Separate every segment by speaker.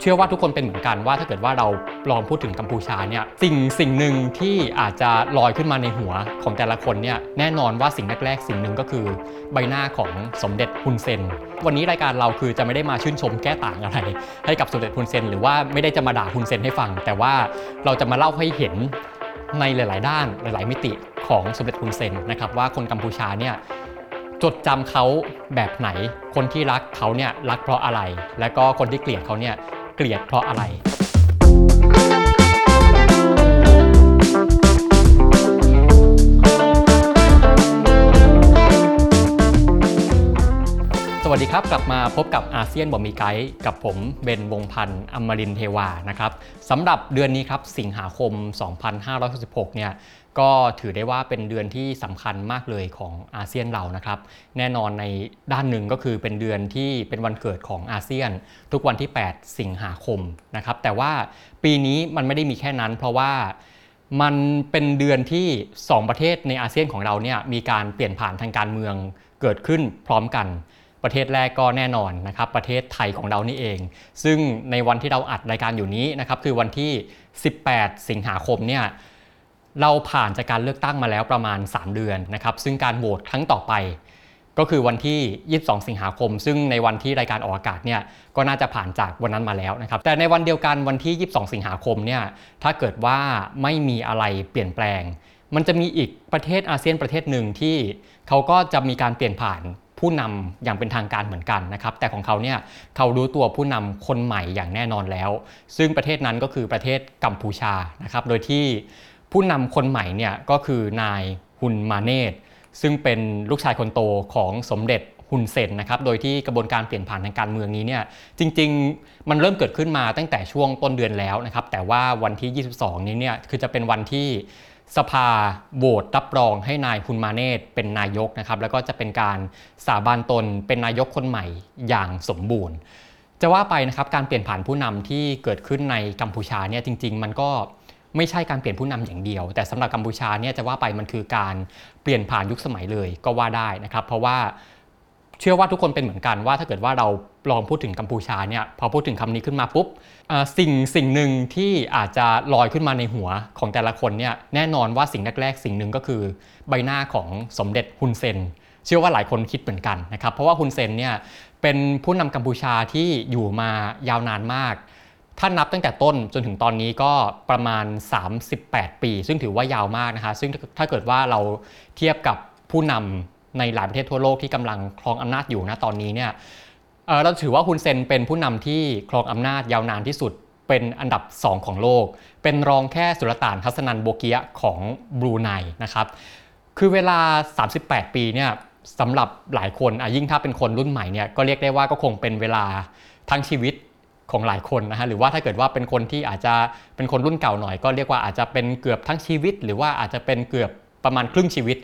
Speaker 1: เชื่อว่าทุกคนเป็นเหมือนกันว่าถ้าเกิดว่าเราลองพูดถึงกัมพูชาเนี่ยสิ่งสิ่งหนึ่งที่อาจจะลอยขึ้นมาในหัวของแต่ละคนเนี่ยแน่นอนว่าสิ่งแรกๆ สิ่งหนึ่งก็คือใบหน้าของสมเด็จฮุนเซน วันนี้รายการเราคือจะไม่ได้มาชื่นชมแก้ต่างอะไร ให้กับสมเด็จฮุนเซน หรือว่าไม่ได้จะมาด่าฮุนเซนให้ฟัง แต่ว่าเราจะมาเล่าให้เห็นในหลาย ๆ ด้านหลาย ๆ มิติของสมเด็จฮุนเซนนะครับว่าคนกัมพูชาเนี่ยจดจำเขาแบบไหน คนที่รักเขาเนี่ยรักเพราะอะไร และก็คนที่เกลียดเขาเนี่ย เกลียดเพราะอะไรสวัสดีครับ กลับมาพบกับอาเซียนบอมีไกด์กับผมเบนวงพันธ์อมรินเทวานะครับสำหรับเดือนนี้ครับสิงหาคม 2566เนี่ย ก็ถือได้ว่าเป็นเดือนที่สำคัญมากเลยของอาเซียนเรานะครับ แน่นอนในด้านหนึ่งก็คือเป็นเดือนที่เป็นวันเกิดของอาเซียน ทุกวันที่ 8 สิงหาคมนะครับ แต่ว่าปีนี้มันไม่ได้มีแค่นั้น เพราะว่ามันเป็นเดือนที่ 2 ประเทศในอาเซียนของเราเนี่ยมีการเปลี่ยนผ่านทางการเมืองเกิดขึ้นพร้อมกันประเทศแรกก็แน่นอนนะครับประเทศไทยของเรานี่เอง ซึ่งในวันที่เราอัดรายการอยู่นี้นะครับคือวันที่ 18 สิงหาคมเนี่ย เราผ่านจากการเลือกตั้งมาแล้วประมาณ 3 เดือนนะครับ ซึ่งการโหวตครั้งต่อไป ก็คือวันที่ 22 สิงหาคม ซึ่งในวันที่รายการออกอากาศเนี่ยก็น่าจะผ่านจากวันนั้นมาแล้วนะครับ แต่ในวันเดียวกันวันที่ 22 สิงหาคมเนี่ยถ้าเกิดว่าไม่มีอะไรเปลี่ยนแปลง มันจะมีอีกประเทศอาเซียนประเทศหนึ่งที่เขาก็จะมีการเปลี่ยนผ่านผู้นำอย่างเป็นทางการเหมือนกันนะครับ แต่ของเขาเนี่ยเขารู้ตัวผู้นำคนใหม่อย่างแน่นอนแล้ว ซึ่งประเทศนั้นก็คือประเทศกัมพูชานะครับ โดยที่ ผู้นำคนใหม่เนี่ยก็คือนายฮุนมาเนตซึ่งเป็นลูกชายคนโตของสมเด็จฮุนเซนนะครับโดยที่กระบวนการเปลี่ยนผ่านทางการเมืองนี้เนี่ยจริงๆ มันเริ่มเกิดขึ้นมาตั้งแต่ช่วงต้นเดือนแล้วนะครับแต่ว่าวันที่ 22 นี้เนี่ยคือจะเป็นวันที่สภาโหวตรับรองให้นายฮุนมาเนตเป็นนายกนะครับแล้วก็จะเป็นการสาบานตนเป็นนายกคนใหม่อย่างสมบูรณ์ จะว่าไปนะครับการเปลี่ยนผ่านผู้นำที่เกิดขึ้นในกัมพูชาเนี่ยจริง ๆ มันก็ ไม่ใช่การเปลี่ยนผู้นำอย่างเดียว แต่สำหรับกัมพูชาเนี่ยจะว่าไปมันคือการเปลี่ยนผ่านยุคสมัยเลยก็ว่าได้นะครับ เพราะว่าเชื่อว่าทุกคนเป็นเหมือนกันว่าถ้าเกิดว่าเราลองพูดถึงกัมพูชาเนี่ยพอพูดถึงคำนี้ขึ้นมาปุ๊บสิ่งสิ่งหนึ่งที่อาจจะลอยขึ้นมาในหัวของแต่ละคนเนี่ยแน่นอนว่าสิ่งแรกๆ สิ่งหนึ่งก็คือใบหน้าของสมเด็จฮุนเซนเชื่อว่าหลายคนคิดเหมือนกันนะครับเพราะว่าฮุนเซนเนี่ยเป็นผู้นำกัมพูชาที่อยู่มายาวนานมาก ถ้านับตั้งแต่ต้นจนถึงตอนนี้ก็ประมาณ 38 ปี ซึ่งถือว่ายาวมากนะคะซึ่งถ้าเกิดว่าเราเทียบกับผู้นำในหลายประเทศทั่วโลกที่กำลังครองอำนาจอยู่นะตอนนี้เนี่ยเเราถือว่าฮุนเซนเป็นผู้นำที่ครองอำนาจยาวนานที่สุดเป็นอันดับ 2 ของโลก เป็นรองแค่สุลต่านฮัสซันันโบเกียของบรูไนนะครับ คือเวลา 38 ปีเนี่ยสำหรับหลายคน ยิ่งถ้าเป็นคนรุ่นใหม่เนี่ยก็เรียกได้ว่าก็คงเป็นเวลาทั้งชีวิต ของหลายคนนะฮะหรือว่าถ้าเกิดว่าเป็นคนที่อาจจะเป็นคนรุ่นเก่าหน่อย ก็เรียกว่าอาจจะเป็นเกือบทั้งชีวิต หรือว่าอาจจะเป็นเกือบประมาณครึ่งชีวิต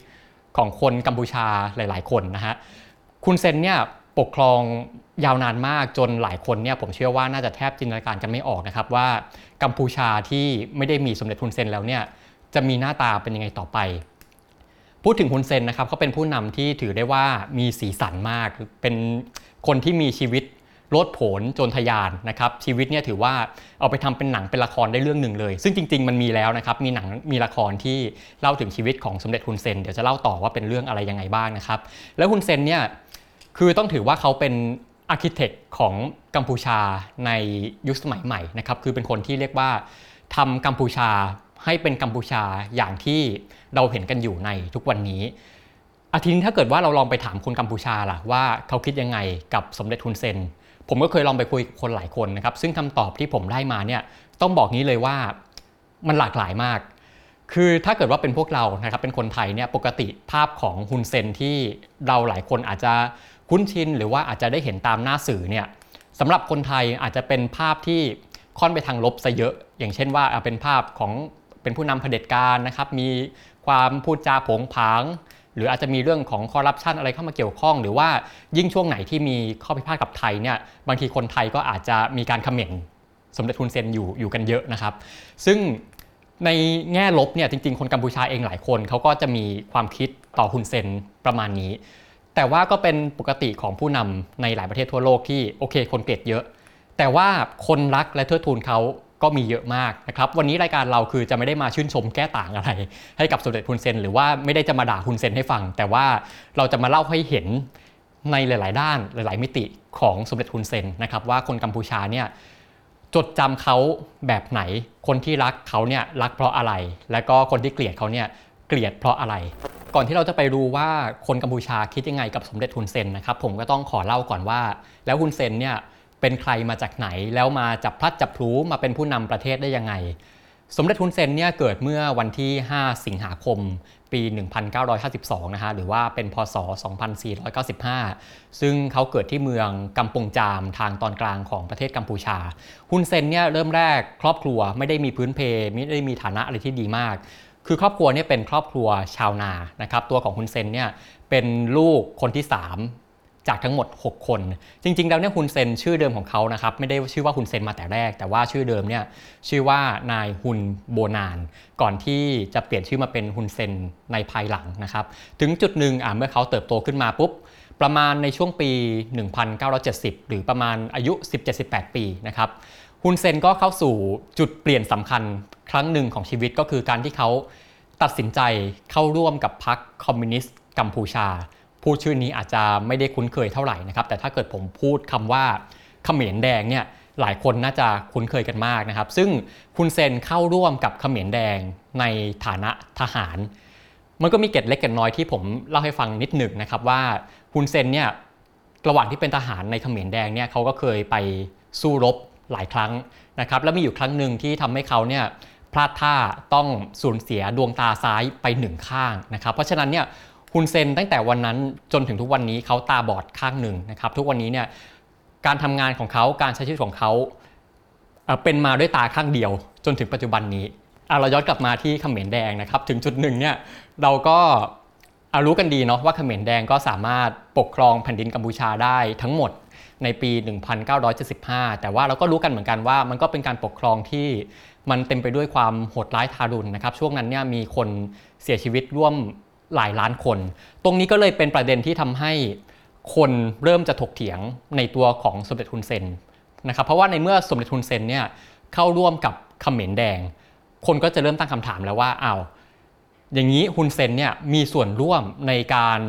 Speaker 1: ของคนกัมพูชาหลาย ๆ คนนะฮะคุณเซนเนี่ยปกครองยาวนานมากจนหลายคนเนี่ยผมเชื่อว่าน่าจะแทบจินตนาการกันไม่ออกนะครับว่ากัมพูชาที่ไม่ได้มีสมเด็จทุนเซนแล้วเนี่ยจะมีหน้าตาเป็นยังไงต่อไป พูดถึงฮุนเซนนะครับเขาเป็นผู้นำที่ถือได้ว่ามีสีสันมาก เป็นคนที่มีชีวิต ลดผนจนทยานนะครับชีวิตเนี่ยถือว่าเอาไปทำเป็นหนังเป็นละครได้เรื่องหนึ่งเลย ซึ่งจริง ๆ มันมีแล้วนะครับมีหนังมีละครที่เล่าถึงชีวิตของสมเด็จฮุนเซนเดี๋ยวจะเล่าต่อว่าเป็นเรื่องอะไรยังไงบ้างนะครับแล้วฮุนเซนเนี่ยคือต้องถือว่าเขาเป็นarchitect ของกัมพูชาในยุคสมัยใหม่นะครับคือเป็นคนที่เรียกว่าทำกัมพูชาให้เป็นกัมพูชาอย่างที่เราเห็นกันอยู่ในทุกวันนี้อ่ะทีนี้ถ้าเกิดว่าเราลองไปถามคนกัมพูชาล่ะว่าเขาคิดยังไงกับสมเด็จฮุนเซน ผมก็เคยลองไปคุยกับคนหลายคนนะครับ ซึ่งคำตอบที่ผมได้มาเนี่ยต้องบอกงี้เลยว่ามันหลากหลายมาก คือถ้าเกิดว่าเป็นพวกเรานะครับเป็นคนไทยเนี่ยปกติภาพของฮุนเซนที่เราหลายคนอาจจะคุ้นชิน หรือว่าอาจจะได้เห็นตามหน้าสื่อเนี่ยสำหรับคนไทยอาจจะเป็นภาพที่ค่อนไปทางลบซะเยอะ อย่างเช่นว่าเป็นภาพของเป็นผู้นำเผด็จการนะครับ มีความพูดจาผงผาง หรืออาจจะมีเรื่องของคอร์รัปชันอะไรเข้ามาเกี่ยวข้อง หรือว่ายิ่งช่วงไหนที่มีข้อพิพาทกับไทยเนี่ยบางทีคนไทยก็อาจจะมีการคอมเมนต์สมเด็จทุนเซนอยู่อยู่กันเยอะนะครับ ซึ่งในแง่ลบเนี่ยจริง ๆ คนกัมพูชาเองหลายคนเขาก็จะมีความคิดต่อฮุนเซนประมาณนี้ แต่ว่าก็เป็นปกติของผู้นำในหลายประเทศทั่วโลกที่โอเคคนเกลียดเยอะ แต่ว่าคนรักและเทิดทูนเขา ก็มีเยอะมากนะครับ วันนี้รายการเราคือจะไม่ได้มาชื่นชมแก้ต่างอะไร ให้กับสมเด็จฮุนเซน หรือว่าไม่ได้จะมาด่าฮุนเซนให้ฟัง แต่ว่าเราจะมาเล่าให้เห็นในหลาย ๆ ด้านหลาย ๆ มิติของสมเด็จฮุนเซนนะครับว่าคนกัมพูชาเนี่ยจดจำเขาแบบไหน คนที่รักเขาเนี่ยรักเพราะอะไร แล้วก็คนที่เกลียดเขาเนี่ยเกลียดเพราะอะไร ก่อนที่เราจะไปรู้ว่าคนกัมพูชาคิดยังไงกับสมเด็จฮุนเซนนะครับผมก็ต้องขอเล่าก่อนว่า แล้วฮุนเซนเนี่ย เป็นใครมาจากไหน แล้วมาจับพลัดจับพลูมาเป็นผู้นำประเทศได้ยังไง สมเด็จฮุนเซนเนี่ยเกิดเมื่อวันที่ 5 สิงหาคม ปี 1952 นะฮะหรือว่าเป็นพศ 2495 ซึ่งเขาเกิดที่เมืองกัมปงจามทางตอนกลางของประเทศกัมพูชา ฮุนเซนเนี่ยเริ่มแรกครอบครัวไม่ได้มีพื้นเพไม่ได้มีฐานะอะไรที่ดีมากคือครอบครัวเนี่ยเป็นครอบครัวชาวนานะครับตัวของฮุนเซนเนี่ยเป็นลูกคนที่ 3 จากทั้งหมด 6 คน จริง ๆ แล้วเนี่ยฮุนเซนชื่อเดิมของเขานะครับไม่ได้ชื่อว่าฮุนเซนมาแต่แรก แต่ว่าชื่อเดิมเนี่ยชื่อว่านายฮุนโบนาน ก่อนที่จะเปลี่ยนชื่อมาเป็นฮุนเซนในภายหลังนะครับถึงจุดหนึ่งอะเมื่อเขาเติบโตขึ้นมาปุ๊บประมาณในช่วงปี 1970 หรือประมาณอายุ 17-18 ปีนะครับฮุนเซนก็เข้าสู่จุดเปลี่ยนสำคัญครั้งหนึ่งของชีวิตก็คือการที่เขาตัดสินใจเข้าร่วมกับพรรคคอมมิวนิสต์กัมพูชา พูดชื่อนี้อาจจะไม่ได้คุ้นเคยเท่าไหร่นะครับแต่ถ้าเกิดผมพูดคำว่าเขมรแดงเนี่ยหลายคนน่าจะคุ้นเคยกันมากนะครับ ซึ่งฮุนเซนเข้าร่วมกับเขมรแดงในฐานะทหาร มันก็มีเกร็ดเล็กเกร็ดน้อยที่ผมเล่าให้ฟังนิดหนึ่งนะครับว่าฮุนเซนเนี่ยระหว่างที่เป็นทหารในเขมรแดงเนี่ยเขาก็เคยไปสู้รบหลายครั้งนะครับแล้วมีอยู่ครั้งหนึ่งที่ทำให้เขาเนี่ยพลาดท่าต้องสูญเสียดวงตาซ้ายไปหนึ่งข้างนะครับ เพราะฉะนั้นเนี่ย ฮุนเซนตั้งแต่วันนั้นจนถึงทุกวันนี้เขาตาบอดข้างหนึ่งนะครับ ทุกวันนี้เนี่ยการทำงานของเขาการใช้ชีวิตของเขาเป็นมาด้วยตาข้างเดียว จนถึงปัจจุบันนี้เราย้อนกลับมาที่เขมรแดงนะครับ ถึงจุดหนึ่งเนี่ยเราก็รู้กันดีเนาะว่าเขมรแดงก็สามารถปกครองแผ่นดินกัมพูชาได้ทั้งหมดในปี 1975 แต่ว่าเราก็รู้กันเหมือนกันว่ามันก็เป็นการปกครองที่มันเต็มไปด้วยความโหดร้ายทารุณนะครับ ช่วงนั้นเนี่ยมีคนเสียชีวิตร่วม หลายล้านคน ตรงนี้ก็เลยเป็นประเด็นที่ทำให้คนเริ่มจะถกเถียงในตัวของสมเด็จฮุนเซนนะครับเพราะว่าในเมื่อสมเด็จฮุนเซนเนี่ยเข้าร่วมกับเขมรแดง คนก็จะเริ่มตั้งคำถามแล้วว่าอ้าวอย่างนี้ฮุนเซนเนี่ยมีส่วนร่วมในการ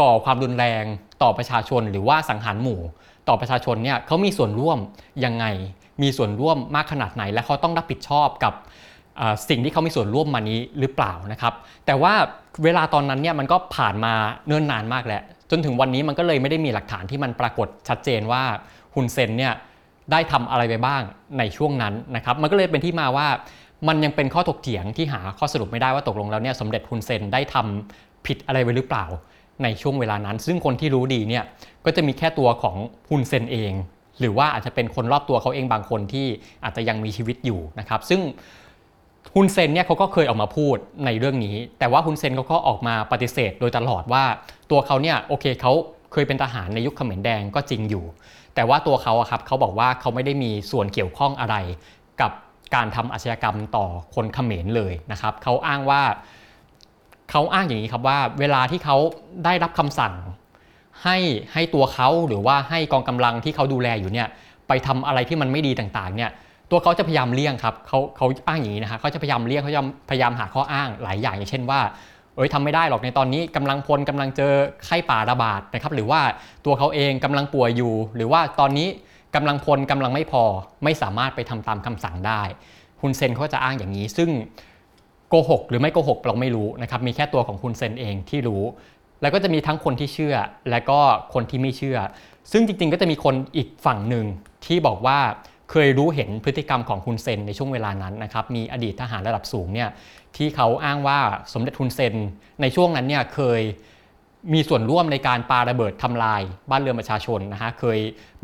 Speaker 1: ก่อความรุนแรงต่อประชาชนหรือว่าสังหารหมู่ ต่อประชาชนเนี่ยเขามีส่วนร่วมยังไง มีส่วนร่วมมากขนาดไหน และเขาต้องรับผิดชอบกับ สิ่งที่เขามีส่วนร่วมมานี้หรือเปล่านะครับ แต่ว่าเวลาตอนนั้นเนี่ยมันก็ผ่านมาเนิ่นนานมากแล้ว จนถึงวันนี้มันก็เลยไม่ได้มีหลักฐานที่มันปรากฏชัดเจนว่าฮุนเซนเนี่ยได้ทำอะไรไปบ้างในช่วงนั้นนะครับ มันก็เลยเป็นที่มาว่ามันยังเป็นข้อถกเถียงที่หาข้อสรุปไม่ได้ว่าตกลงแล้วเนี่ยสมเด็จฮุนเซนได้ทำผิดอะไรไว้หรือเปล่าในช่วงเวลานั้น ซึ่งคนที่รู้ดีเนี่ยก็จะมีแค่ตัวของฮุนเซนเอง หรือว่าอาจจะเป็นคนรอบตัวเขาเองบางคนที่อาจจะยังมีชีวิตอยู่นะครับ ซึ่ง ฮุนเซนเนี่ยเขาก็เคยออกมาพูดในเรื่องนี้ แต่ว่าฮุนเซนเขาก็ออกมาปฏิเสธโดยตลอดว่า ตัวเขาเนี่ยโอเคเขาเคยเป็นทหารในยุคเขมรแดงก็จริงอยู่ แต่ว่าตัวเขาอะครับเขาบอกว่าเขาไม่ได้มีส่วนเกี่ยวข้องอะไร กับการทำอาชญากรรมต่อคนเขมรเลยนะครับเขาอ้างว่าเขาอ้างอย่างนี้ครับว่า เวลาที่เขาได้รับคำสั่ง ให้ให้ตัวเขาหรือว่าให้กองกำลังที่เขาดูแลอยู่เนี่ยไปทำอะไรที่มันไม่ดีต่างๆเนี่ย ตัวเขาจะพยายามเลี่ยงครับเขาเขาอ้างอย่างนี้นะฮะเขาจะพยายามเลี่ยงเขาจะพยายามหาข้ออ้างหลายอย่างอย่างเช่นว่าเอ้ยทำไม่ได้หรอกในตอนนี้กำลังพลกำลังเจอไข้ป่าระบาดนะครับหรือว่าตัวเขาเองกำลังป่วยอยู่ หรือว่าตอนนี้กำลังพลกำลังไม่พอไม่สามารถไปทำตามคำสั่งได้ฮุนเซนเขาจะอ้างอย่างนี้ ซึ่งโกหกหรือไม่โกหกเราไม่รู้นะครับมีแค่ตัวของคุณเซนเองที่รู้ แล้วก็จะมีทั้งคนที่เชื่อ และก็คนที่ไม่เชื่อ ซึ่งจริงๆก็จะมีคนอีกฝั่งหนึ่งที่บอกว่า เคยรู้เห็นพฤติกรรมของคุณเซนในช่วงเวลานั้นนะครับมีอดีตทหารระดับสูงเนี่ยที่เขาอ้างว่าสมเด็จทุนเซนในช่วงนั้นเนี่ยเคยมีส่วนร่วมในการปาระเบิดทำลาย บ้านเรือนประชาชนนะฮะเคย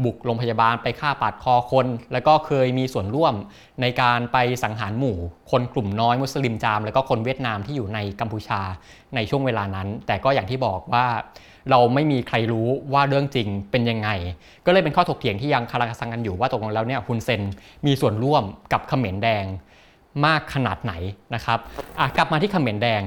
Speaker 1: บุกโรงพยาบาลไปฆ่าปาดคอคน แล้วก็เคยมีส่วนร่วมในการไปสังหารหมู่ คนกลุ่มน้อยมุสลิมจาม แล้วก็คนเวียดนามที่อยู่ในกัมพูชาในช่วงเวลานั้น แต่ก็อย่างที่บอกว่า เราไม่มีใครรู้ว่าเรื่องจริงเป็นยังไง ก็เลยเป็นข้อถกเถียงที่ยังคาราคาซังกันอยู่ว่าตกลงแล้วเนี่ยฮุนเซนมีส่วนร่วมกับเขมรแดงมากขนาดไหนนะครับกลับมาที่เขมรแดง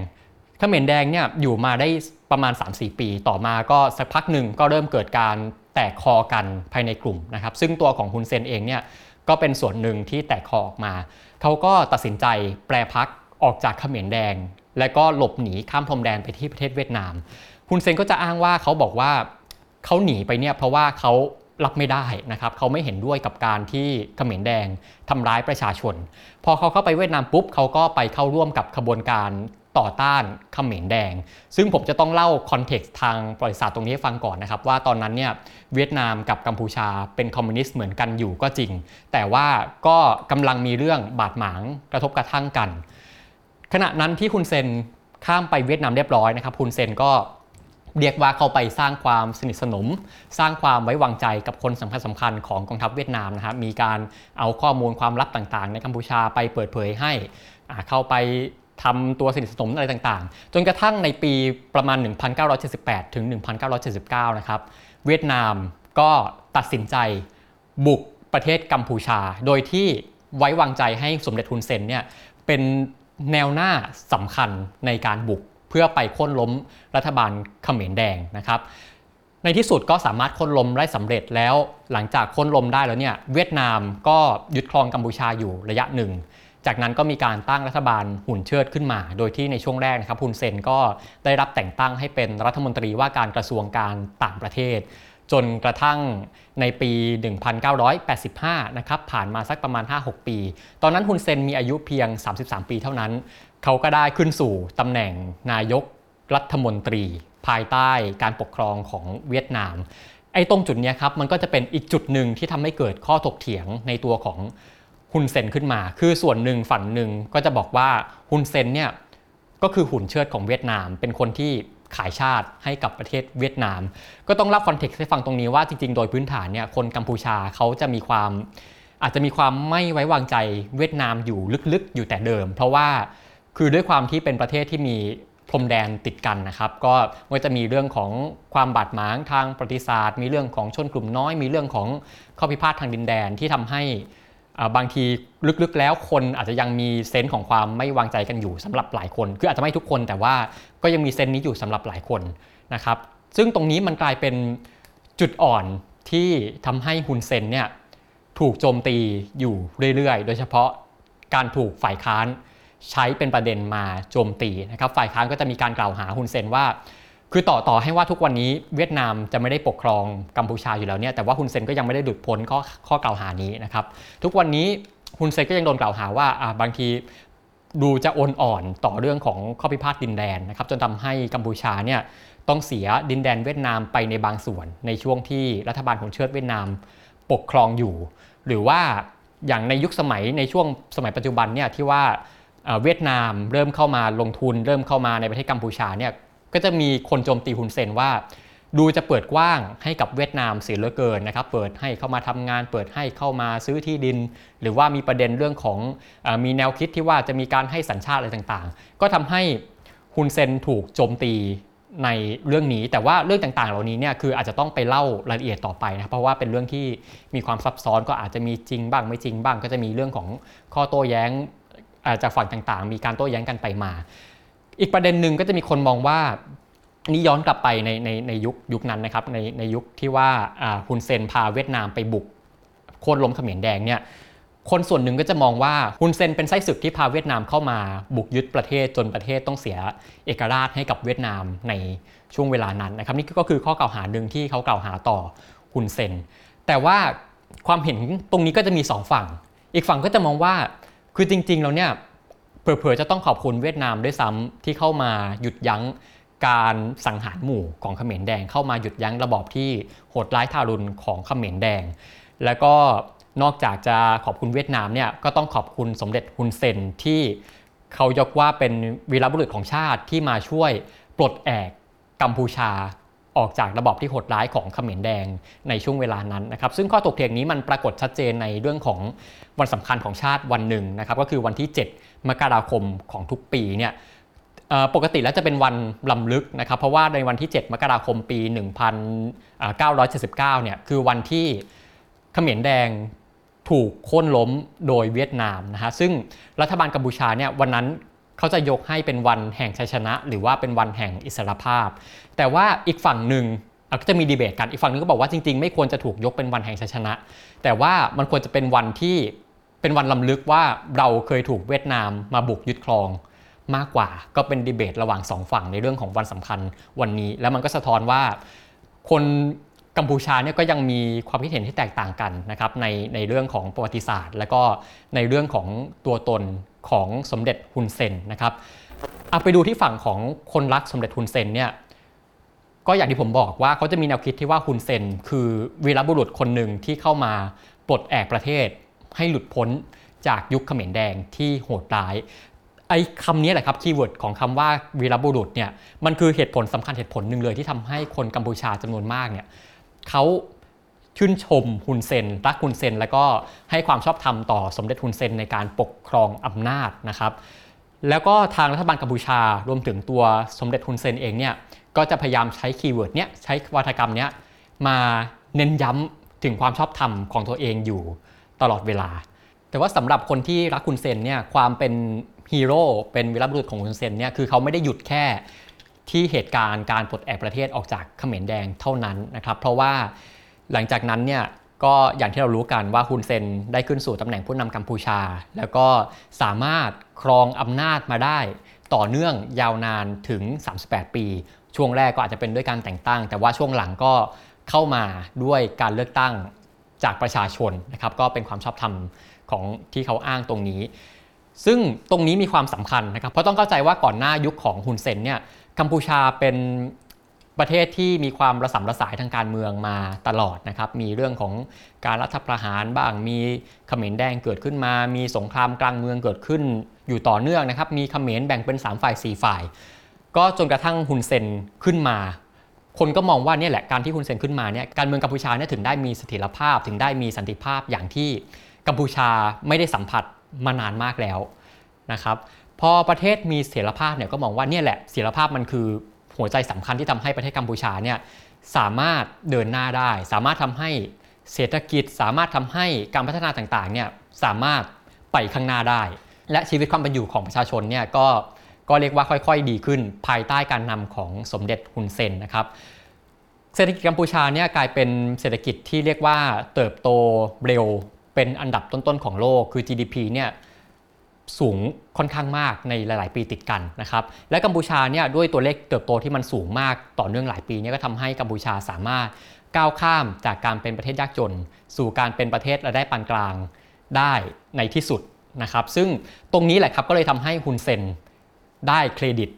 Speaker 1: เขมรแดงเนี่ยอยู่มาได้ประมาณ 3-4 ปี ต่อมาก็สักพักหนึ่งก็เริ่มเกิดการแตกคอกันภายในกลุ่มนะครับซึ่งตัวของฮุนเซนเองเนี่ยก็เป็นส่วนหนึ่งที่แตกคอออกมา เขาก็ตัดสินใจแปรพักออกจากเขมรแดง และก็หลบหนีข้ามพรมแดนไปที่ประเทศเวียดนาม ฮุนเซนก็จะอ้างว่าเขาบอกว่าเขาหนีไปเนี่ยเพราะว่าเขารับไม่ได้นะครับเขาไม่เห็นด้วยกับการที่เขมรแดงทำร้ายประชาชน พอเขาเข้าไปเวียดนามปุ๊บเขาก็ไปเข้าร่วมกับขบวนการต่อต้านเขมรแดง ซึ่งผมจะต้องเล่าคอนเท็กซ์ทางประวัติศาสตร์ตรงนี้ให้ฟังก่อนนะครับ ว่าตอนนั้นเนี่ยเวียดนามกับกัมพูชาเป็นคอมมิวนิสต์เหมือนกันอยู่ก็จริง แต่ว่าก็กำลังมีเรื่องบาดหมางกระทบกระทั่งกัน ขณะนั้นที่คุณเซนข้ามไปเวียดนามเรียบร้อยนะครับคุณเซนก็ เรียกว่าเข้าไปสร้างความสนิทสนม สร้างความไว้วางใจกับคนสำคัญสำคัญของกองทัพเวียดนามนะครับมีการเอาข้อมูลความลับต่างๆ ในกัมพูชาไปเปิดเผยให้เข้าไปทำตัวสนิทสนมอะไรต่างๆ จนกระทั่งในปีประมาณ 1978 ถึง 1979 นะครับ เวียดนามก็ตัดสินใจบุกประเทศกัมพูชา โดยที่ไว้วางใจให้สมเด็จฮุนเซนเนี่ยเป็นแนวหน้าสำคัญในการบุก เพื่อไปค่นล้มรัฐบาลเขมรแดงนะครับ ในที่สุดก็สามารถค่นล้มได้สำเร็จแล้วหลังจากค่นล้มได้แล้วเนี่ยเวียดนามก็ยึดครองกัมพูชาอยู่ระยะหนึ่งจากนั้นก็มีการตั้งรัฐบาลหุ่นเชิดขึ้นมา โดยที่ในช่วงแรกนะครับฮุนเซนก็ได้รับแต่งตั้งให้เป็นรัฐมนตรีว่าการกระทรวงการต่างประเทศ จนกระทั่งในปี 1985 นะครับผ่านมาสักประมาณ 5-6 ปี ตอนนั้นฮุนเซนมีอายุเพียง 33 ปีเท่านั้น เขาก็ได้ขึ้นสู่ตำแหน่งนายกรัฐมนตรี ภายใต้การปกครองของเวียดนาม ไอ้ตรงจุดนี้ครับมันก็จะเป็นอีกจุดหนึ่งที่ทำให้เกิดข้อถกเถียงในตัวของฮุนเซนขึ้นมา คือส่วนหนึ่งฝั่งหนึ่งก็จะบอกว่าฮุนเซนเนี่ยก็คือหุ่นเชิดของเวียดนาม เป็นคนที่ขายชาติให้กับประเทศเวียดนาม ก็ต้องเล่าคอนเท็กซ์ให้ฟังตรงนี้ว่าจริงๆ โดยพื้นฐานเนี่ยคนกัมพูชาเขาจะมีความอาจจะมีความไม่ไว้วางใจเวียดนามอยู่ลึกๆ อยู่แต่เดิม เพราะว่า คือด้วยความที่เป็นประเทศที่มีพรมแดนติดกันนะครับ ก็มันจะมีเรื่องของความบาดหมางทางประวัติศาสตร์ มีเรื่องของชนกลุ่มน้อย มีเรื่องของข้อพิพาททางดินแดนที่ทำให้บางทีลึกๆแล้วคนอาจจะยังมีเซนส์ของความไม่วางใจกันอยู่สำหรับหลายคน คืออาจจะไม่ทุกคนแต่ว่าก็ยังมีเซนส์นี้อยู่สำหรับหลายคนนะครับ ซึ่งตรงนี้มันกลายเป็นจุดอ่อนที่ทำให้ฮุนเซนเนี่ยถูกโจมตีอยู่เรื่อยๆ โดยเฉพาะการถูกฝ่ายค้าน ใช้เป็นประเด็นมาโจมตีนะครับฝ่ายค้านก็จะมีการกล่าวหาฮุนเซนว่า คือต่อต่อให้ว่าทุกวันนี้เวียดนามจะไม่ได้ปกครองกัมพูชาอยู่แล้วเนี่ยแต่ว่าฮุนเซนก็ยังไม่ได้หลุดพ้นข้อข้อกล่าวหานี้นะครับทุกวันนี้ฮุนเซนก็ยังโดนกล่าวหาว่าบางทีดูจะโอนอ่อนต่อเรื่องของข้อพิพาทดินแดนนะครับจนทำให้กัมพูชาเนี่ยต้องเสียดินแดนเวียดนามไปในบางส่วน ในช่วงที่รัฐบาลของเชิดเวียดนามปกครองอยู่ หรือว่าอย่างในยุคสมัยในช่วงสมัยปัจจุบันเนี่ยที่ว่า เวียดนามเริ่มเข้ามาลงทุน เริ่มเข้ามาในประเทศกัมพูชาเนี่ยก็จะมีคนโจมตีฮุนเซนว่า ดูจะเปิดกว้างให้กับเวียดนามเสียเหลือเกินนะครับเปิดให้เข้ามาทำงาน เปิดให้เข้ามาซื้อที่ดิน หรือว่ามีประเด็นเรื่องของอมีแนวคิดที่ว่าจะมีการให้สัญชาติอะไรต่างๆ ก็ทำให้ฮุนเซนถูกโจมตีในเรื่องนี้แต่ว่าเรื่องต่างๆ เหล่านี้เนี่ยคืออาจจะต้องไปเล่ารายละเอียดต่อไปนะเพราะว่าเป็นเรื่องที่มีความซับซ้อนก็อาจจะมีจริงบ้างไม่จริงบ้าง ก็จะมีเรื่องของข้อโต้แย้ง จากฝั่งต่างๆ มีการโต้แย้งกันไปมา อีกประเด็นหนึ่งก็จะมีคนมองว่านี่ย้อนกลับไปในในในยุคยุคนั้นนะครับในในยุคที่ว่าฮุนเซนพาเวียดนามไปบุกโค่นล้มเขมรแดงเนี่ยคนส่วนหนึ่งก็จะมองว่าฮุนเซนเป็นไส้ศึกที่พาเวียดนามเข้ามาบุกยึดประเทศจนประเทศต้องเสียเอกราชให้กับเวียดนามในช่วงเวลานั้นนะครับนี่ก็คือข้อกล่าวหาหนึ่งที่เขากล่าวหาต่อฮุนเซนแต่ว่าความเห็นตรงนี้ก็จะมีสองฝั่ง อีกฝั่งก็จะมองว่า คือจริง ๆ แล้วเนี่ยเผลอๆจะต้องขอบคุณเวียดนามด้วยซ้ำที่เข้ามาหยุดยั้งการสังหารหมู่ของเขมรแดง เข้ามาหยุดยั้งระบอบที่โหดร้ายทารุณของเขมรแดง แล้วก็นอกจากจะขอบคุณเวียดนามเนี่ยก็ต้องขอบคุณสมเด็จฮุนเซนที่เขายกว่าเป็นวีรบุรุษของชาติที่มาช่วยปลดแอกกัมพูชาออกจากระบอบที่โหดร้ายของเขมรแดงในช่วงเวลานั้นนะครับ ซึ่งข้อถกเถียงนี้มันปรากฏชัดเจนในเรื่องของ วันสำคัญของชาติวันหนึ่งนะครับก็คือวันที่ 7 มกราคมของทุกปีเนี่ยปกติแล้วจะเป็นวันลำลึกนะครับ เพราะว่าในวันที่ 7 มกราคมปี 1979 เนี่ยคือวันที่เขมรแดงถูกโค่นล้มโดยเวียดนามนะฮะซึ่งรัฐบาลกัมพูชาเนี่ยวันนั้นเขาจะยกให้เป็นวันแห่งชัยชนะ หรือว่าเป็นวันแห่งอิสรภาพ แต่ว่าอีกฝั่งหนึ่งก็จะมีดีเบตกันอีกฝั่งนึงก็บอกว่าจริงๆ ไม่ควรจะถูกยกเป็นวันแห่งชัยชนะ แต่ว่ามันควรจะเป็นวันที่ เป็นวันลำลึกว่าเราเคยถูกเวียดนามมาบุกยึดครองมากกว่า ก็เป็นดีเบตระหว่างสองฝั่งในเรื่องของวันสำคัญวันนี้ แล้วมันก็สะท้อนว่าคนกัมพูชาเนี่ยก็ยังมีความคิดเห็นที่แตกต่างกันนะครับในในเรื่องของประวัติศาสตร์ แล้วก็ในเรื่องของตัวตนของสมเด็จฮุนเซนนะครับเอาไปดูที่ฝั่งของคนรักสมเด็จฮุนเซนเนี่ยก็อย่างที่ผมบอกว่าเขาจะมีแนวคิดที่ว่าฮุนเซน คือวีรบุรุษคนหนึ่งที่เข้ามาปลดแอกประเทศ ให้หลุดพ้นจากยุคเขมรแดงที่โหดร้ายไอ้คำนี้แหละครับ keyword ของคำว่าวีรบุรุษเนี่ยมันคือเหตุผลสำคัญเหตุผลหนึ่งเลยที่ทำให้คนกัมพูชาจำนวนมากเนี่ยเขาชื่นชมฮุนเซนรักฮุนเซน แล้วก็ให้ความชอบธรรมต่อสมเด็จฮุนเซนในการปกครองอำนาจนะครับแล้วก็ทางรัฐบาลกัมพูชารวมถึงตัวสมเด็จฮุนเซนเองเนี่ยก็จะพยายามใช้ keyword เนี้ยใช้วาทกรรมเนี้ยมาเน้นย้ำถึงความชอบธรรมของตัวเองอยู่ ตลอดเวลา แต่ว่าสำหรับคนที่รักฮุนเซนเนี่ยความเป็นฮีโร่เป็นวีรบุรุษของฮุนเซนเนี่ยคือเขาไม่ได้หยุดแค่ที่เหตุการณ์การปลดแอกประเทศออกจากเขมรแดงเท่านั้นนะครับ เพราะว่าหลังจากนั้นเนี่ยก็อย่างที่เรารู้กันว่าฮุนเซนได้ขึ้นสู่ตำแหน่งผู้นำกัมพูชา แล้วก็สามารถครองอำนาจมาได้ต่อเนื่องยาวนานถึง 38 ปี ช่วงแรกก็อาจจะเป็นด้วยการแต่งตั้ง แต่ว่าช่วงหลังก็เข้ามาด้วยการเลือกตั้ง จากประชาชนนะครับก็เป็นความชอบธรรมของที่เขาอ้างตรงนี้ ซึ่งตรงนี้มีความสำคัญนะครับเพราะต้องเข้าใจว่าก่อนหน้ายุคของฮุนเซนเนี่ยกัมพูชาเป็นประเทศที่มีความระสำระสายทางการเมืองมาตลอดนะครับ มีเรื่องของการรัฐประหารบ้าง มีเขมรแดงเกิดขึ้นมา มีสงครามกลางเมืองเกิดขึ้นอยู่ต่อเนื่องนะครับ มีเขมรแบ่งเป็น 3 ฝ่าย 4 ฝ่าย ก็จนกระทั่งฮุนเซนขึ้นมา คนก็มองว่าเนี่ยแหละการที่ฮุนเซนขึ้นมาเนี่ยการเมืองกัมพูชาเนี่ยถึงได้มีเสถียรภาพ ถึงได้มีสันติภาพอย่างที่กัมพูชาไม่ได้สัมผัสมานานมากแล้วนะครับพอประเทศมีเสถียรภาพเนี่ยก็มองว่าเนี่ยแหละเสถียรภาพมันคือหัวใจสำคัญที่ทำให้ประเทศกัมพูชาเนี่ยสามารถเดินหน้าได้ สามารถทำให้เศรษฐกิจ สามารถทำให้การพัฒนาต่างๆเนี่ยสามารถไปข้างหน้าได้ และชีวิตความเป็นอยู่ของประชาชนเนี่ยก็ ก็เรียกว่าค่อยๆ ดีขึ้นภายใต้การนำของสมเด็จฮุนเซนนะครับเศรษฐกิจกัมพูชาเนี่ยกลายเป็นเศรษฐกิจที่เรียกว่าเติบโตเร็วเป็นอันดับต้นๆของโลกคือ GDP เนี่ยสูงค่อนข้างมากในหลาย ๆ ปีติดกันนะครับและกัมพูชาเนี่ยด้วยตัวเลขเติบโตที่มันสูงมากต่อเนื่องหลายปีเนี่ยก็ทำให้กัมพูชาสามารถก้าวข้ามจากการเป็นประเทศยากจน สู่การเป็นประเทศรายได้ปานกลางได้ในที่สุดนะครับซึ่งตรงนี้แหละครับก็เลยทำให้ฮุนเซน ได้เครดิต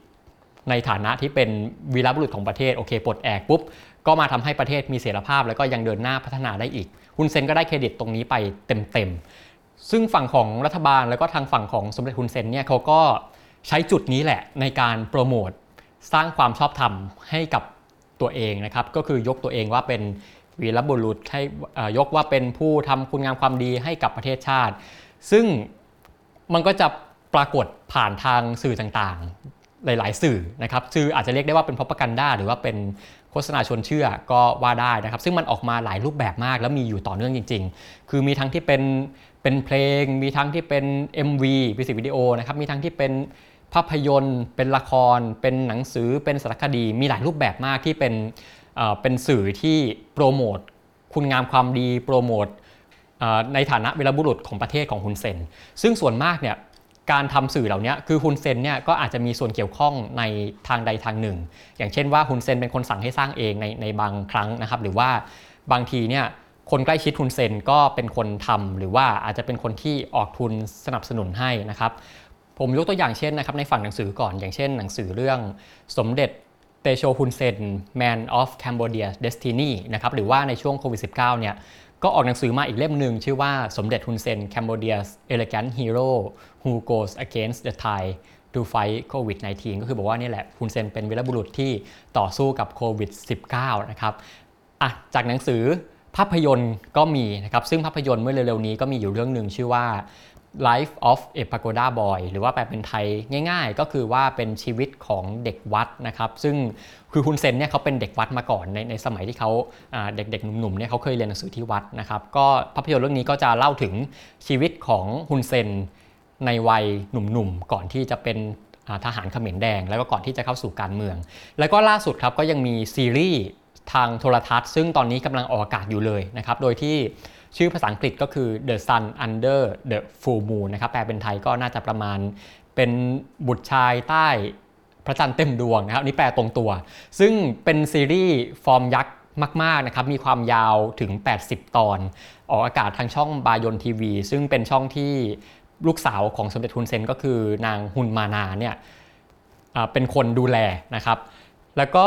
Speaker 1: ในฐานะที่เป็นวีรบุรุษของประเทศโอเคปลดแอกปุ๊บก็มาทำให้ประเทศมีเสถีภาพ แล้วก็ยังเดินหน้าพัฒนาได้อีกฮุนเซนก็ได้เครดิตตรงนี้ไปเต็มๆซึ่งฝั่งของรัฐบาลแล้วก็ทางฝั่งของสมเด็จฮุนเซนเนี่ยเขาก็ใช้จุดนี้แหละในการโปรโมทสร้างความชอบธรรมให้กับตัวเองนะครับก็คือยกตัวเองว่าเป็นวีรบุรุษให้ยกว่าเป็นผู้ทำคุณงามความดีให้กับประเทศชาติ ซึ่งมันก็จะ ปรากฏผ่านทางสื่อต่างๆ หลาย ๆ สื่อนะครับสื่ออาจจะเรียกได้ว่าเป็นพ r o ปกันด้าหรือว่าเป็นโฆษณาชวนเชื่อก็ว่าได้นะครับ ซึ่งมันออกมาหลายรูปแบบมากแล้วมีอยู่ต่อเนื่องจริง ๆ คือมีทั้งที่เป็นเป็นเพลง มีทั้งที่เป็น MV มิวสิกวิดีโอนะครับมีทั้งที่เป็นภาพยนตร์ เป็นละคร เป็นหนังสือเป็นสารคดี มีหลายรูปแบบมากที่เป็นเป็นสื่อที่โปรโมทคุณงามความดีโปรโมทในฐานะวีรบุรุษของประเทศของฮุนเซนซึ่งส่วนมากเนี่ย การทำสื่อเหล่านี้คือฮุนเซนเนี่ยก็อาจจะมีส่วนเกี่ยวข้องในทางใดทางหนึ่ง อย่างเช่นว่าฮุนเซนเป็นคนสั่งให้สร้างเองในในบางครั้งนะครับ หรือว่าบางทีเนี่ยคนใกล้ชิดฮุนเซนก็เป็นคนทำหรือว่าอาจจะเป็นคนที่ออกทุนสนับสนุนให้นะครับ ผมยกตัวอย่างเช่นนะครับในฝั่งหนังสือก่อนอย่างเช่น หนังสือเรื่องสมเด็จเตโชฮุนเซน Man of Cambodia Destiny นะครับหรือว่าในช่วงโควิด -19 เนี่ย ก็ออกหนังสือมาอีกเล่มหนึ่งชื่อว่าสมเด็จฮุนเซน Cambodia's Elegant Hero Who Goes Against the Tide to Fight COVID-19 ก็คือบอกว่านี่แหละฮุนเซนเป็นวีรบุรุษที่ต่อสู้กับโควิด -19 นะครับอะจากหนังสือภาพยนตร์ก็มีนะครับซึ่งภาพยนตร์เมื่อเร็วๆนี้ก็มีอยู่เรื่องหนึ่งชื่อว่า Life of a Pagoda Boy หรือว่าแปลเป็นไทยง่ายๆ ก็คือว่าเป็นชีวิตของเด็กวัดนะครับ ซึ่ง คือฮุนเซนเนี่ยเขาเป็นเด็กวัดมาก่อนในในสมัยที่เขาเด็กๆหนุ่มๆเนี่ยเขาเคยเรียนหนังสือที่วัดนะครับก็ภาพยนตร์เรื่องนี้ก็จะเล่าถึงชีวิตของฮุนเซนในวัยหนุ่มๆก่อนที่จะเป็นทหารเขมรแดง แล้วก็ก่อนที่จะเข้าสู่การเมือง แล้วก็ล่าสุดครับก็ยังมีซีรีส์ทางโทรทัศน์ ซึ่งตอนนี้กำลังออกอากาศอยู่เลยนะครับโดยที่ชื่อภาษาอังกฤษก็คือ The Sun Under the Full Moon นะครับแปลเป็นไทยก็น่าจะประมาณเป็นบุตรชายใต้ พระจันทร์เต็มดวงนะครับนี่แปลตรงตัว ซึ่งเป็นซีรีส์ฟอร์มยักษ์มาก ๆ นะครับ มีความยาวถึง 80 ตอน ออกอากาศทางช่องบายอนทีวี ซึ่งเป็นช่องที่ลูกสาวของสมเด็จฮุนเซนก็คือนางฮุนมานาเนี่ยเป็นคนดูแลนะครับ แล้วก็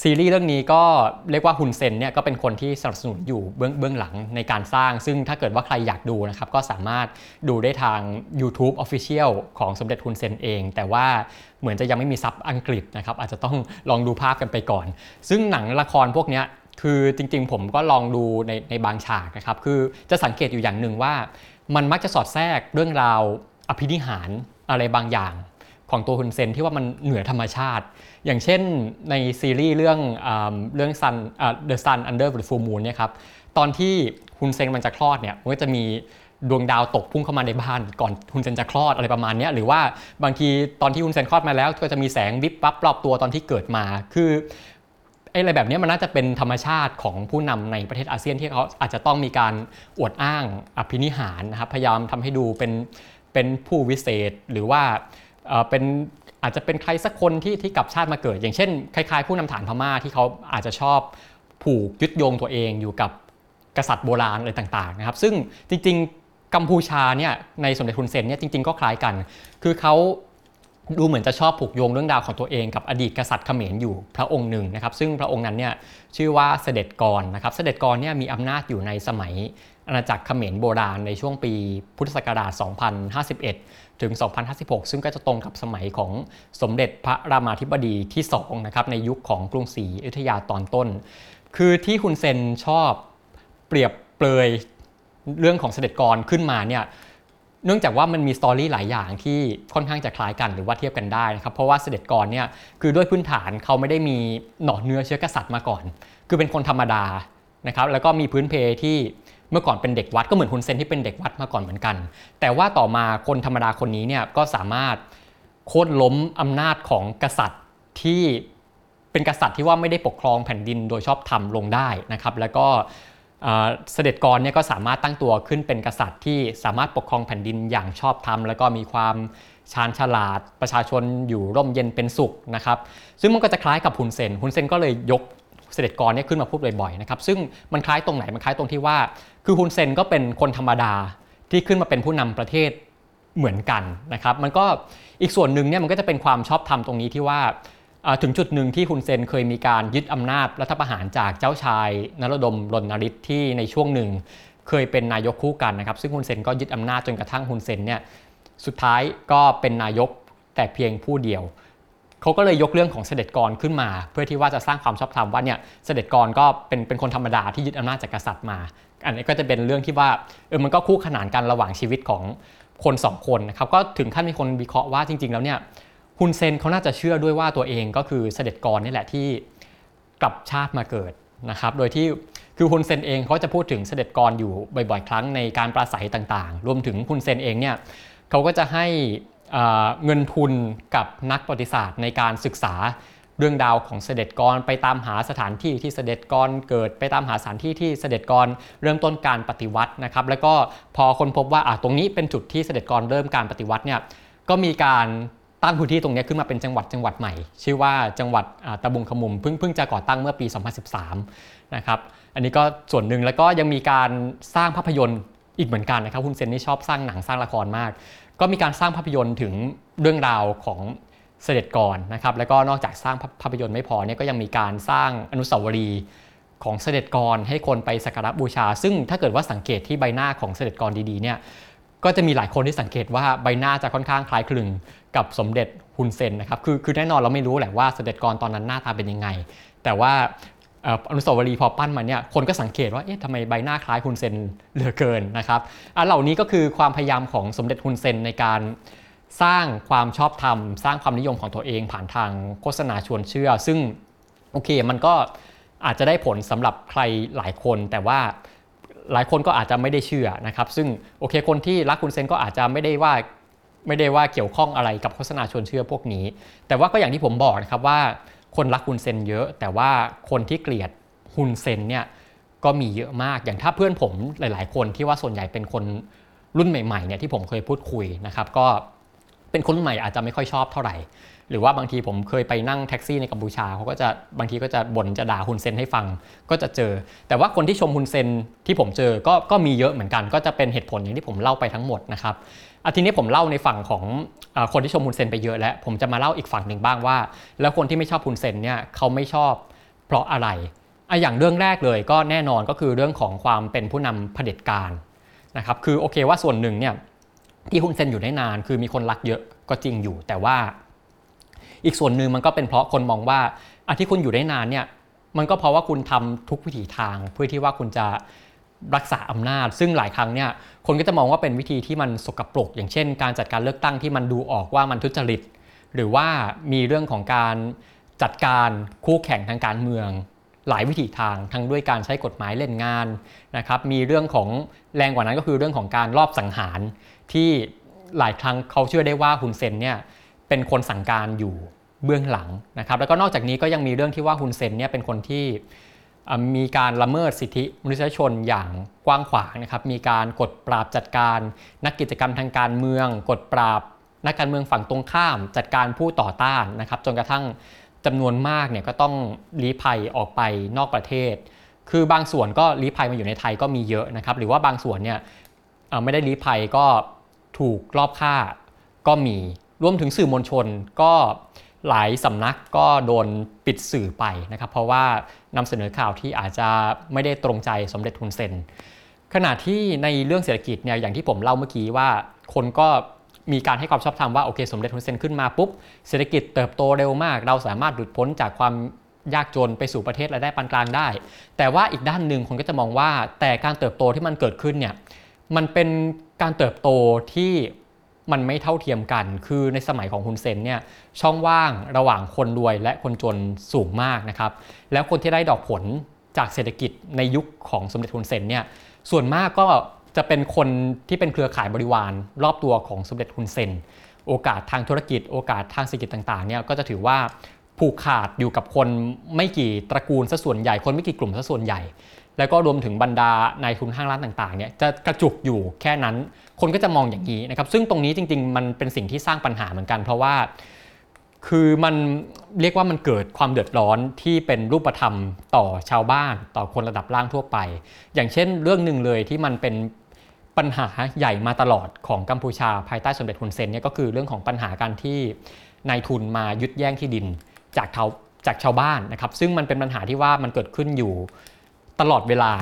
Speaker 1: ซีรีส์เรื่องนี้ก็เรียกว่าฮุนเซนเนี่ยก็เป็นคนที่สนับสนุนอยู่เบื้องเบื้องหลังในการสร้าง ซึ่งถ้าเกิดว่าใครอยากดูนะครับก็สามารถดูได้ทาง YouTube Official ของสมเด็จฮุนเซนเอง แต่ว่าเหมือนจะยังไม่มีซับอังกฤษนะครับอาจจะต้องลองดูภาพกันไปก่อน ซึ่งหนังละครพวกนี้คือจริงๆผมก็ลองดูในในบางฉากนะครับคือจะสังเกตอยู่อย่างหนึ่งว่า มันมักจะสอดแทรกเรื่องราวอภินิหารอะไรบางอย่าง ของตัวฮุนเซนที่ว่ามันเหนือธรรมชาติ อย่างเช่นในซีรีส์เรื่องอเรื่อง Sun The Sun Under the Full Moon เนี่ยครับตอนที่ฮุนเซนมันจะคลอดเนี่ยมันก็จะมีดวงดาวตกพุ่งเข้ามาในบ้านก่อนฮุนเซนจะคลอดอะไรประมาณนี้หรือว่าบางทีตอนที่ฮุนเซนคลอดมาแล้วก็จะมีแสงวิบวับรอบตัวตอนที่เกิดมาคือไอ้อะไรแบบนี้มันน่าจะเป็นธรรมชาติของผู้นำในประเทศอาเซียนที่เขาอาจจะต้องมีการอวดอ้างอภินิหารนะครับพยายามทำให้ดูเป็นเป็นผู้วิเศษหรือว่า เอ่อเป็นอาจจะเป็นใครสักคนที่ที่กลับชาติมาเกิด อย่างเช่นคล้ายๆ ผู้นำฐานพม่าที่เขาอาจจะชอบผูกยึดโยงตัวเองอยู่กับกษัตริย์โบราณอะไรต่างๆนะครับ ซึ่งจริงๆกัมพูชาเนี่ยในสมเด็จฮุนเซนเนี่ยจริงๆก็คล้ายกัน คือเขา ดูเหมือนจะชอบผูกโยงเรื่องราวของตัวเองกับอดีตกษัตริย์เขมรอยู่พระองค์หนึ่งนะครับ ซึ่งพระองค์นั้นเนี่ยชื่อว่าเสด็จกรนะครับ เสด็จกรเนี่ยมีอำนาจอยู่ในสมัยอาณาจักรเขมรโบราณในช่วงปีพุทธศักราช 2051 ถึง 2056 ซึ่งก็จะตรงกับสมัยของสมเด็จพระรามาธิบดีที่2นะครับในยุคของกรุงศรีอยุธยาตอนต้น คือที่คุณเซนชอบเปรียบเปรยเรื่องของเสด็จกรขึ้นมาเนี่ย เนื่องจากว่ามันมีสตอรี่หลายอย่างที่ค่อนข้างจะคล้ายกันหรือว่าเทียบกันได้นะครับเพราะว่าเสด็จกรเนี่ยคือด้วยพื้นฐานเขาไม่ได้มีหน่อเนื้อเชื้อกษัตริย์มาก่อน คือเป็นคนธรรมดานะครับแล้วก็มีพื้นเพที่เมื่อก่อนเป็นเด็กวัดก็เหมือนฮุนเซนที่เป็นเด็กวัดมาก่อนเหมือนกัน แต่ว่าต่อมาคนธรรมดาคนนี้เนี่ยก็สามารถโค่นล้มอำนาจของกษัตริย์ที่เป็นกษัตริย์ที่ว่าไม่ได้ปกครองแผ่นดินโดยชอบธรรมลงได้นะครับแล้วก็ เสด็จกรเนี่ยก็สามารถตั้งตัวขึ้นเป็นกษัตริย์ที่สามารถปกครองแผ่นดินอย่างชอบธรรม แล้วก็มีความชาญฉลาด ประชาชนอยู่ร่มเย็นเป็นสุขนะครับซึ่งมันก็จะคล้ายกับฮุนเซนฮุนเซนก็เลยยกเสด็จกรเนี่ยขึ้นมาพูดบ่อยๆนะครับซึ่งมันคล้ายตรงไหนมันคล้ายตรงที่ว่า คือฮุนเซนก็เป็นคนธรรมดาที่ขึ้นมาเป็นผู้นำประเทศเหมือนกันนะครับมันก็อีกส่วนหนึ่งเนี่ยมันก็จะเป็นความชอบธรรมตรงนี้ที่ว่า ถึงจุดหนึ่งที่ฮุนเซนเคยมีการยึดอำนาจรัฐประหารจากเจ้าชายนรดมรณฤทธิ์ที่ในช่วงหนึ่ง เคยเป็นนายกคู่กันนะครับซึ่งฮุนเซนก็ยึดอำนาจจนกระทั่งฮุนเซนเนี่ยสุดท้ายก็เป็นนายกแต่เพียงผู้เดียวเขาก็เลยยกเรื่องของเสด็จกรขึ้นมา เพื่อที่ว่าจะสร้างความชอบธรรมว่าเนี่ยเสด็จกรก็เป็นเป็นคนธรรมดาที่ยึดอำนาจจากกษัตริย์มา อันนี้ก็จะเป็นเรื่องที่ว่าเออมันก็คู่ขนานกันระหว่างชีวิตของคนสองคนนะครับก็ถึงขั้นมีคนวิเคราะห์ว่าจริง ๆ แล้วเนี่ย ฮุนเซนเขาน่าจะเชื่อด้วยว่าตัวเองก็คือเสด็จกรนี่แหละที่กลับชาติมาเกิดนะครับ โดยที่คือฮุนเซนเองเขาจะพูดถึงเสด็จกรอยู่บ่อยๆ ครั้งในการปราศัยต่างๆ รวมถึงฮุนเซนเองเนี่ยเขาก็จะให้เงินทุนกับนักประวัติศาสตร์ในการศึกษาเรื่องราวของเสด็จกรไปตามหาสถานที่ที่เสด็จกรเกิดไปตามหาสถานที่ที่เสด็จกรเริ่มต้นการปฏิวัตินะครับ แล้วก็พอคนพบว่าอะตรงนี้เป็นจุดที่เสด็จกรเริ่มการปฏิวัติเนี่ยก็มีการ ตั้งพื้นที่ตรงนี้ขึ้นมาเป็นจังหวัดจังหวัดใหม่ ชื่อว่าจังหวัดตะบุงขมุมเพิ่งเพิ่งจะก่อตั้งเมื่อปี 2013 นะครับอันนี้ก็ส่วนหนึ่งแล้วก็ยังมีการสร้างภาพยนตร์อีกเหมือนกันนะครับคุณเซนนี่ชอบสร้างหนังสร้างละครมาก ก็มีการสร้างภาพยนตร์ถึงเรื่องราวของเสด็จกรนะครับแล้วก็นอกจากสร้างภาภาพยนตร์ไม่พอเนี่ยก็ยังมีการสร้างอนุสาวรีย์ของเสด็จกรให้คนไปสักการะบูชา ซึ่งถ้าเกิดว่าสังเกตที่ใบหน้าของเสด็จกรดีๆเนี่ยก็จะมีหลายคนที่สังเกตว่าใบหน้าจะค่อนข้างคล้ายคลึง กับสมเด็จฮุนเซนนะครับคือคือแน่นอนเราไม่รู้แหละว่าเสด็จกรตอนนั้นหน้าตาเป็นยังไง แต่ว่าอนุสาวรีย์พอปั้นมาเนี่ยคนก็สังเกตว่าเอ๊ะทำไมใบหน้าคล้ายฮุนเซนเหลือเกินนะครับอันเหล่านี้ก็คือความพยายามของสมเด็จฮุนเซนในการสร้างความชอบธรรม สร้างความนิยมของตัวเองผ่านทางโฆษณาชวนเชื่อ ซึ่งโอเคมันก็อาจจะได้ผลสำหรับใครหลายคน แต่ว่าหลายคนก็อาจจะไม่ได้เชื่อนะครับ ซึ่งโอเคคนที่รักคุณเซนก็อาจจะไม่ได้ว่า ไม่ได้ว่าเกี่ยวข้องอะไรกับโฆษณาชวนเชื่อพวกนี้ แต่ว่าก็อย่างที่ผมบอกนะครับว่า คนรักคุณเซนเยอะ แต่ว่าคนที่เกลียดฮุนเซนเนี่ยก็มีเยอะมากอย่างถ้าเพื่อนผมหลาย ๆ คนที่ว่าส่วนใหญ่เป็นคนรุ่นใหม่ๆเนี่ยที่ผมเคยพูดคุยนะครับก็เป็นคนรุ่นใหม่อาจจะไม่ค่อยชอบเท่าไหร่ หรือว่าบางทีผมเคยไปนั่งแท็กซี่ในกัมพูชาเขาก็จะบางทีก็จะบ่นจะด่าฮุนเซนให้ฟังก็จะเจอ แต่ว่าคนที่ชมฮุนเซนที่ผมเจอก็ก็มีเยอะเหมือนกัน ก็จะเป็นเหตุผลอย่างที่ผมเล่าไปทั้งหมดนะครับ อาทีนี้ผมเล่าในฝั่งของอคนที่ชมฮุนเซนไปเยอะแล้ว ผมจะมาเล่าอีกฝั่งหนึ่งบ้างว่า แล้วคนที่ไม่ชอบฮุนเซนเนี่ยเขาไม่ชอบเพราะอะไรอะอย่างเรื่องแรกเลยก็แน่นอนก็คือเรื่องของความเป็นผู้นำเผด็จการนะครับคือโอเคว่าส่วนหนึ่งเนี่ยที่ฮุนเซนอยู่ได้นาน คือมีคนรักเยอะก็จริงอยู่ แต่ว่าอีกส่วนหนึ่งมันก็เป็นเพราะคนมองว่าอะที่คุณอยู่ได้นานเนี่ยมันก็เพราะว่าคุณทำทุกวิถีทางเพื่อที่ว่าคุณจะ รักษาอำนาจ ซึ่งหลายครั้งเนี่ยคนก็จะมองว่าเป็นวิธีที่มันสกปรก อย่างเช่น การจัดการเลือกตั้งที่มันดูออกว่ามันทุจริต หรือว่ามีเรื่องของการจัดการคู่แข่งทางการเมือง หลายวิถีทางทั้งด้วยการใช้กฎหมายเล่นงานนะครับมีเรื่องของแรงกว่านั้นก็คือเรื่องของการลอบสังหาร ที่หลายครั้งเขาเชื่อได้ว่าฮุนเซนเนี่ยเป็นคนสั่งการอยู่เบื้องหลังนะครับแล้วก็นอกจากนี้ก็ยังมีเรื่องที่ว่าฮุนเซนเนี่ยเป็นคนที่ มีการละเมิดสิทธิมนุษยชนอย่างกว้างขวางนะครับ มีการกดปราบจัดการนักกิจกรรมทางการเมือง กดปราบนักการเมืองฝั่งตรงข้าม จัดการผู้ต่อต้านนะครับ จนกระทั่งจำนวนมากเนี่ยก็ต้องลี้ภัยออกไปนอกประเทศ คือบางส่วนก็ลี้ภัยมาอยู่ในไทยก็มีเยอะนะครับ หรือว่าบางส่วนเนี่ยไม่ได้ลี้ภัยก็ถูกลอบฆ่าก็มี รวมถึงสื่อมวลชนก็ หลายสำนักก็โดนปิดสื่อไปนะครับ เพราะว่านำเสนอข่าวที่อาจจะไม่ได้ตรงใจสมเด็จทุนเซน ขณะที่ในเรื่องเศรษฐกิจเนี่ยอย่างที่ผมเล่าเมื่อกี้ว่า คนก็มีการให้ความชอบธรรมว่าโอเคสมเด็จทุนเซนขึ้นมาปุ๊บเศรษฐกิจเติบโตเร็วมาก เราสามารถหลุดพ้นจากความยากจนไปสู่ประเทศรายได้ปานกลางได้ แต่ว่าอีกด้านหนึ่งคนก็จะมองว่าแต่การเติบโตที่มันเกิดขึ้นเนี่ยมันเป็นการเติบโตที่ มันไม่เท่าเทียมกัน คือในสมัยของฮุนเซนเนี่ยช่องว่างระหว่างคนรวยและคนจนสูงมากนะครับ แล้วคนที่ได้ดอกผลจากเศรษฐกิจในยุคของสมเด็จฮุนเซนเนี่ยส่วนมากก็จะเป็นคนที่เป็นเครือข่ายบริวารรอบตัวของสมเด็จฮุนเซน โอกาสทางธุรกิจ โอกาสทางเศรษฐกิจต่างๆเนี่ยก็จะถือว่าผูกขาดอยู่กับคนไม่กี่ตระกูลซะส่วนใหญ่ คนไม่กี่กลุ่มซะส่วนใหญ่ แล้วก็รวมถึงบรรดานายทุนห้างร้านต่างๆเนี่ยจะกระจุกอยู่แค่นั้น คนก็จะมองอย่างนี้นะครับ ซึ่งตรงนี้จริง ๆ มันเป็นสิ่งที่สร้างปัญหาเหมือนกัน เพราะว่าคือมันเรียกว่ามันเกิดความเดือดร้อนที่เป็นรูปธรรมต่อชาวบ้าน ต่อคนระดับล่างทั่วไป อย่างเช่น เรื่องหนึ่งเลยที่มันเป็นปัญหาใหญ่มาตลอดของกัมพูชาภายใต้สมเด็จฮุนเซนเนี่ยก็คือเรื่องของปัญหาการที่นายทุนมายึดแย่งที่ดินจากชาวจากชาวบ้านนะครับ ซึ่งมันเป็นปัญหาที่ว่ามันเกิดขึ้นอยู่ ตลอดเวลา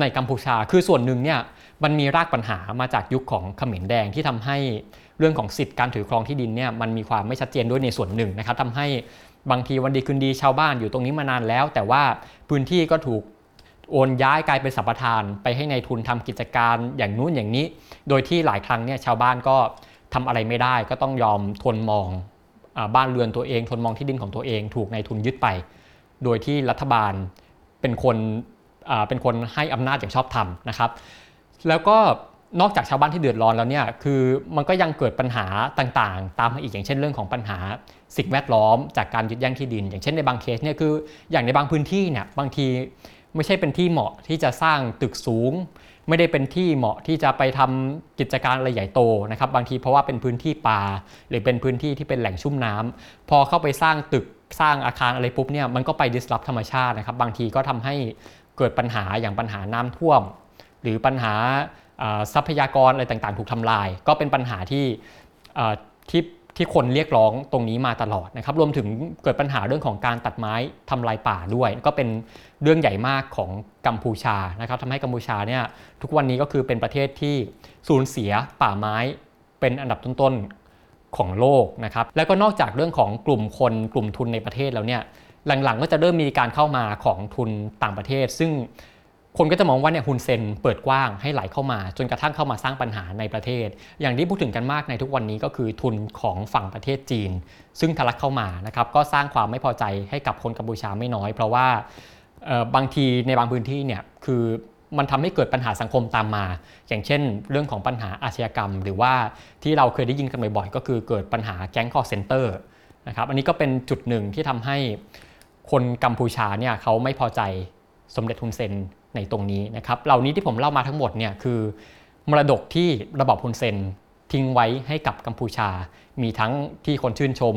Speaker 1: ในกัมพูชา คือส่วนหนึ่งเนี่ยมันมีรากปัญหามาจากยุคของเขมรแดงที่ทำให้เรื่องของสิทธิการถือครองที่ดินเนี่ยมันมีความไม่ชัดเจนด้วยในส่วนหนึ่งนะครับทำให้บางทีวันดีคืนดีชาวบ้านอยู่ตรงนี้มานานแล้ว แต่ว่าพื้นที่ก็ถูกโอนย้ายกลายเป็นสัมปทานไปให้ในายทุนทำกิจการอย่างนู้นอย่างนี้ โดยที่หลายครั้งเนี่ยชาวบ้านก็ทำอะไรไม่ได้ ก็ต้องยอมทนมองบ้านเรือนตัวเอง ทนมองที่ดินของตัวเอง ถูกนายทุนยึดไป โดยที่รัฐบาลเป็นคน เป็นคนให้อำนาจอย่างชอบธรรมนะครับแล้วก็นอกจากชาวบ้านที่เดือดร้อนแล้วเนี่ยคือมันก็ยังเกิดปัญหาต่างๆ ตามมาอีกอย่างเช่นเรื่องของปัญหาสิ่งแวดล้อมจากการยึดแย่งที่ดิน อย่างเช่นในบางเคสเนี่ยคืออย่างในบางพื้นที่เนี่ยบางทีไม่ใช่เป็นที่เหมาะที่จะสร้างตึกสูง ไม่ได้เป็นที่เหมาะที่จะไปทำกิจการอะไรใหญ่โตนะครับบางทีเพราะว่าเป็นพื้นที่ป่าหรือเป็นพื้นที่ที่เป็นแหล่งชุ่มน้ำพอเข้าไปสร้างตึกสร้างอาคารอะไรปุ๊บเนี่ยมันก็ไปดิสลอฟธรรมชาตินะครับบางทีก็ทำให้ เกิดปัญหาอย่างปัญหาน้ำท่วม หรือปัญหาทรัพยากรอะไรต่างๆ ถูกทำลาย ก็เป็นปัญหาที่ที่ที่คนเรียกร้องตรงนี้มาตลอดนะครับ รวมถึงเกิดปัญหาเรื่องของการตัดไม้ทำลายป่าด้วย ก็เป็นเรื่องใหญ่มากของกัมพูชานะครับทำให้กัมพูชาเนี่ยทุกวันนี้ก็คือเป็นประเทศที่สูญเสียป่าไม้เป็นอันดับต้นๆของโลกนะครับ แล้วก็นอกจากเรื่องของกลุ่มคนกลุ่มทุนในประเทศแล้วเนี่ย หลังๆก็จะเริ่มมีการเข้ามาของทุนต่างประเทศ ซึ่งคนก็จะมองว่าเนี่ยฮุนเซนเปิดกว้างให้ไหลเข้ามา จนกระทั่งเข้ามาสร้างปัญหาในประเทศ อย่างที่พูดถึงกันมากในทุกวันนี้ก็คือทุนของฝั่งประเทศจีน ซึ่งทะลักเข้ามานะครับก็สร้างความไม่พอใจให้กับคนกัมพูชาไม่น้อย เพราะว่าบางทีในบางพื้นที่เนี่ยคือมันทำให้เกิดปัญหาสังคมตามมา อย่างเช่น เรื่องของปัญหาอาชญากรรม หรือว่าที่เราเคยได้ยินกันบ่อยๆ ก็คือเกิดปัญหาแก๊งคอร์เซนเตอร์นะครับอันนี้ก็เป็นจุดหนึ่งที่ทำให้ คนกัมพูชาเนี่ยเขาไม่พอใจสมเด็จฮุนเซนในตรงนี้นะครับเหล่านี้ที่ผมเล่ามาทั้งหมดเนี่ยคือ มรดกที่ระบอบฮุนเซนทิ้งไว้ให้กับกัมพูชา มีทั้งที่คนชื่นชม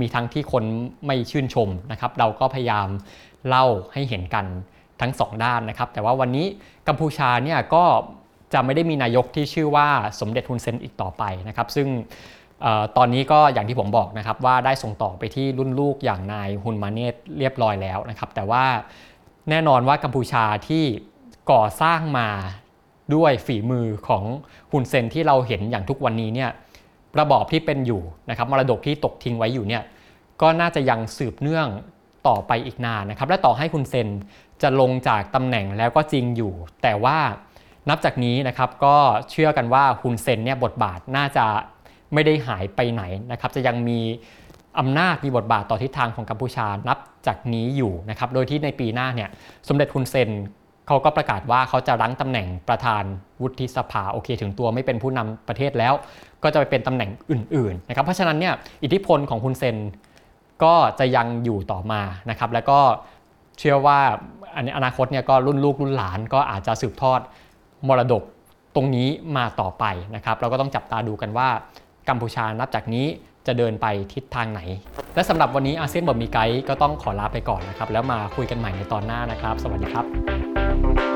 Speaker 1: มีทั้งที่คนไม่ชื่นชมนะครับเราก็พยายามเล่าให้เห็นกันทั้งสองด้านนะครับ แต่ว่าวันนี้กัมพูชาเนี่ยก็จะไม่ได้มีนายกที่ชื่อว่าสมเด็จฮุนเซนอีกต่อไปนะครับ ซึ่ง ตอนนี้ก็อย่างที่ผมบอกนะครับว่าได้ส่งต่อไปที่รุ่นลูกอย่างนายฮุนมาเนตเรียบร้อยแล้วนะครับ แต่ว่าแน่นอนว่ากัมพูชาที่ก่อสร้างมาด้วยฝีมือของฮุนเซนที่เราเห็นอย่างทุกวันนี้เนี่ยระบอบที่เป็นอยู่นะครับมรดกที่ตกทิ้งไว้อยู่เนี่ยก็น่าจะยังสืบเนื่องต่อไปอีกนานนะครับ และต่อให้ฮุนเซนจะลงจากตำแหน่งแล้วก็จริงอยู่ แต่ว่านับจากนี้นะครับก็เชื่อกันว่าฮุนเซนเนี่ยบทบาทน่าจะ ไม่ได้หายไปไหนนะครับจะยังมีอำนาจมีบทบาทต่อทิศทางของกัมพูชานับจากนี้อยู่นะครับโดยที่ในปีหน้าเนี่ยสมเด็จฮุนเซนเขาก็ประกาศว่าเขาจะรั้งตำแหน่งประธานวุฒิสภาโอเค ถึงตัวไม่เป็นผู้นำประเทศแล้ว ก็จะไปเป็นตำแหน่งอื่นๆนะครับเพราะฉะนั้นเนี่ยอิทธิพลของคุณเซนก็จะยังอยู่ต่อมานะครับแล้วก็เชื่อว่าอนนอนาคตเนี่ยก็รุ่นลูกรุ่นหลานก็อาจจะสืบทอดมรดกตรงนี้มาต่อไปนะครับเราก็ต้องจับตาดูกันว่า กัมพูชานับจากนี้จะเดินไปทิศทางไหน และสำหรับวันนี้อาเซียนบอมีไกด์ก็ต้องขอลาไปก่อนนะครับ แล้วมาคุยกันใหม่ในตอนหน้านะครับ สวัสดีครับ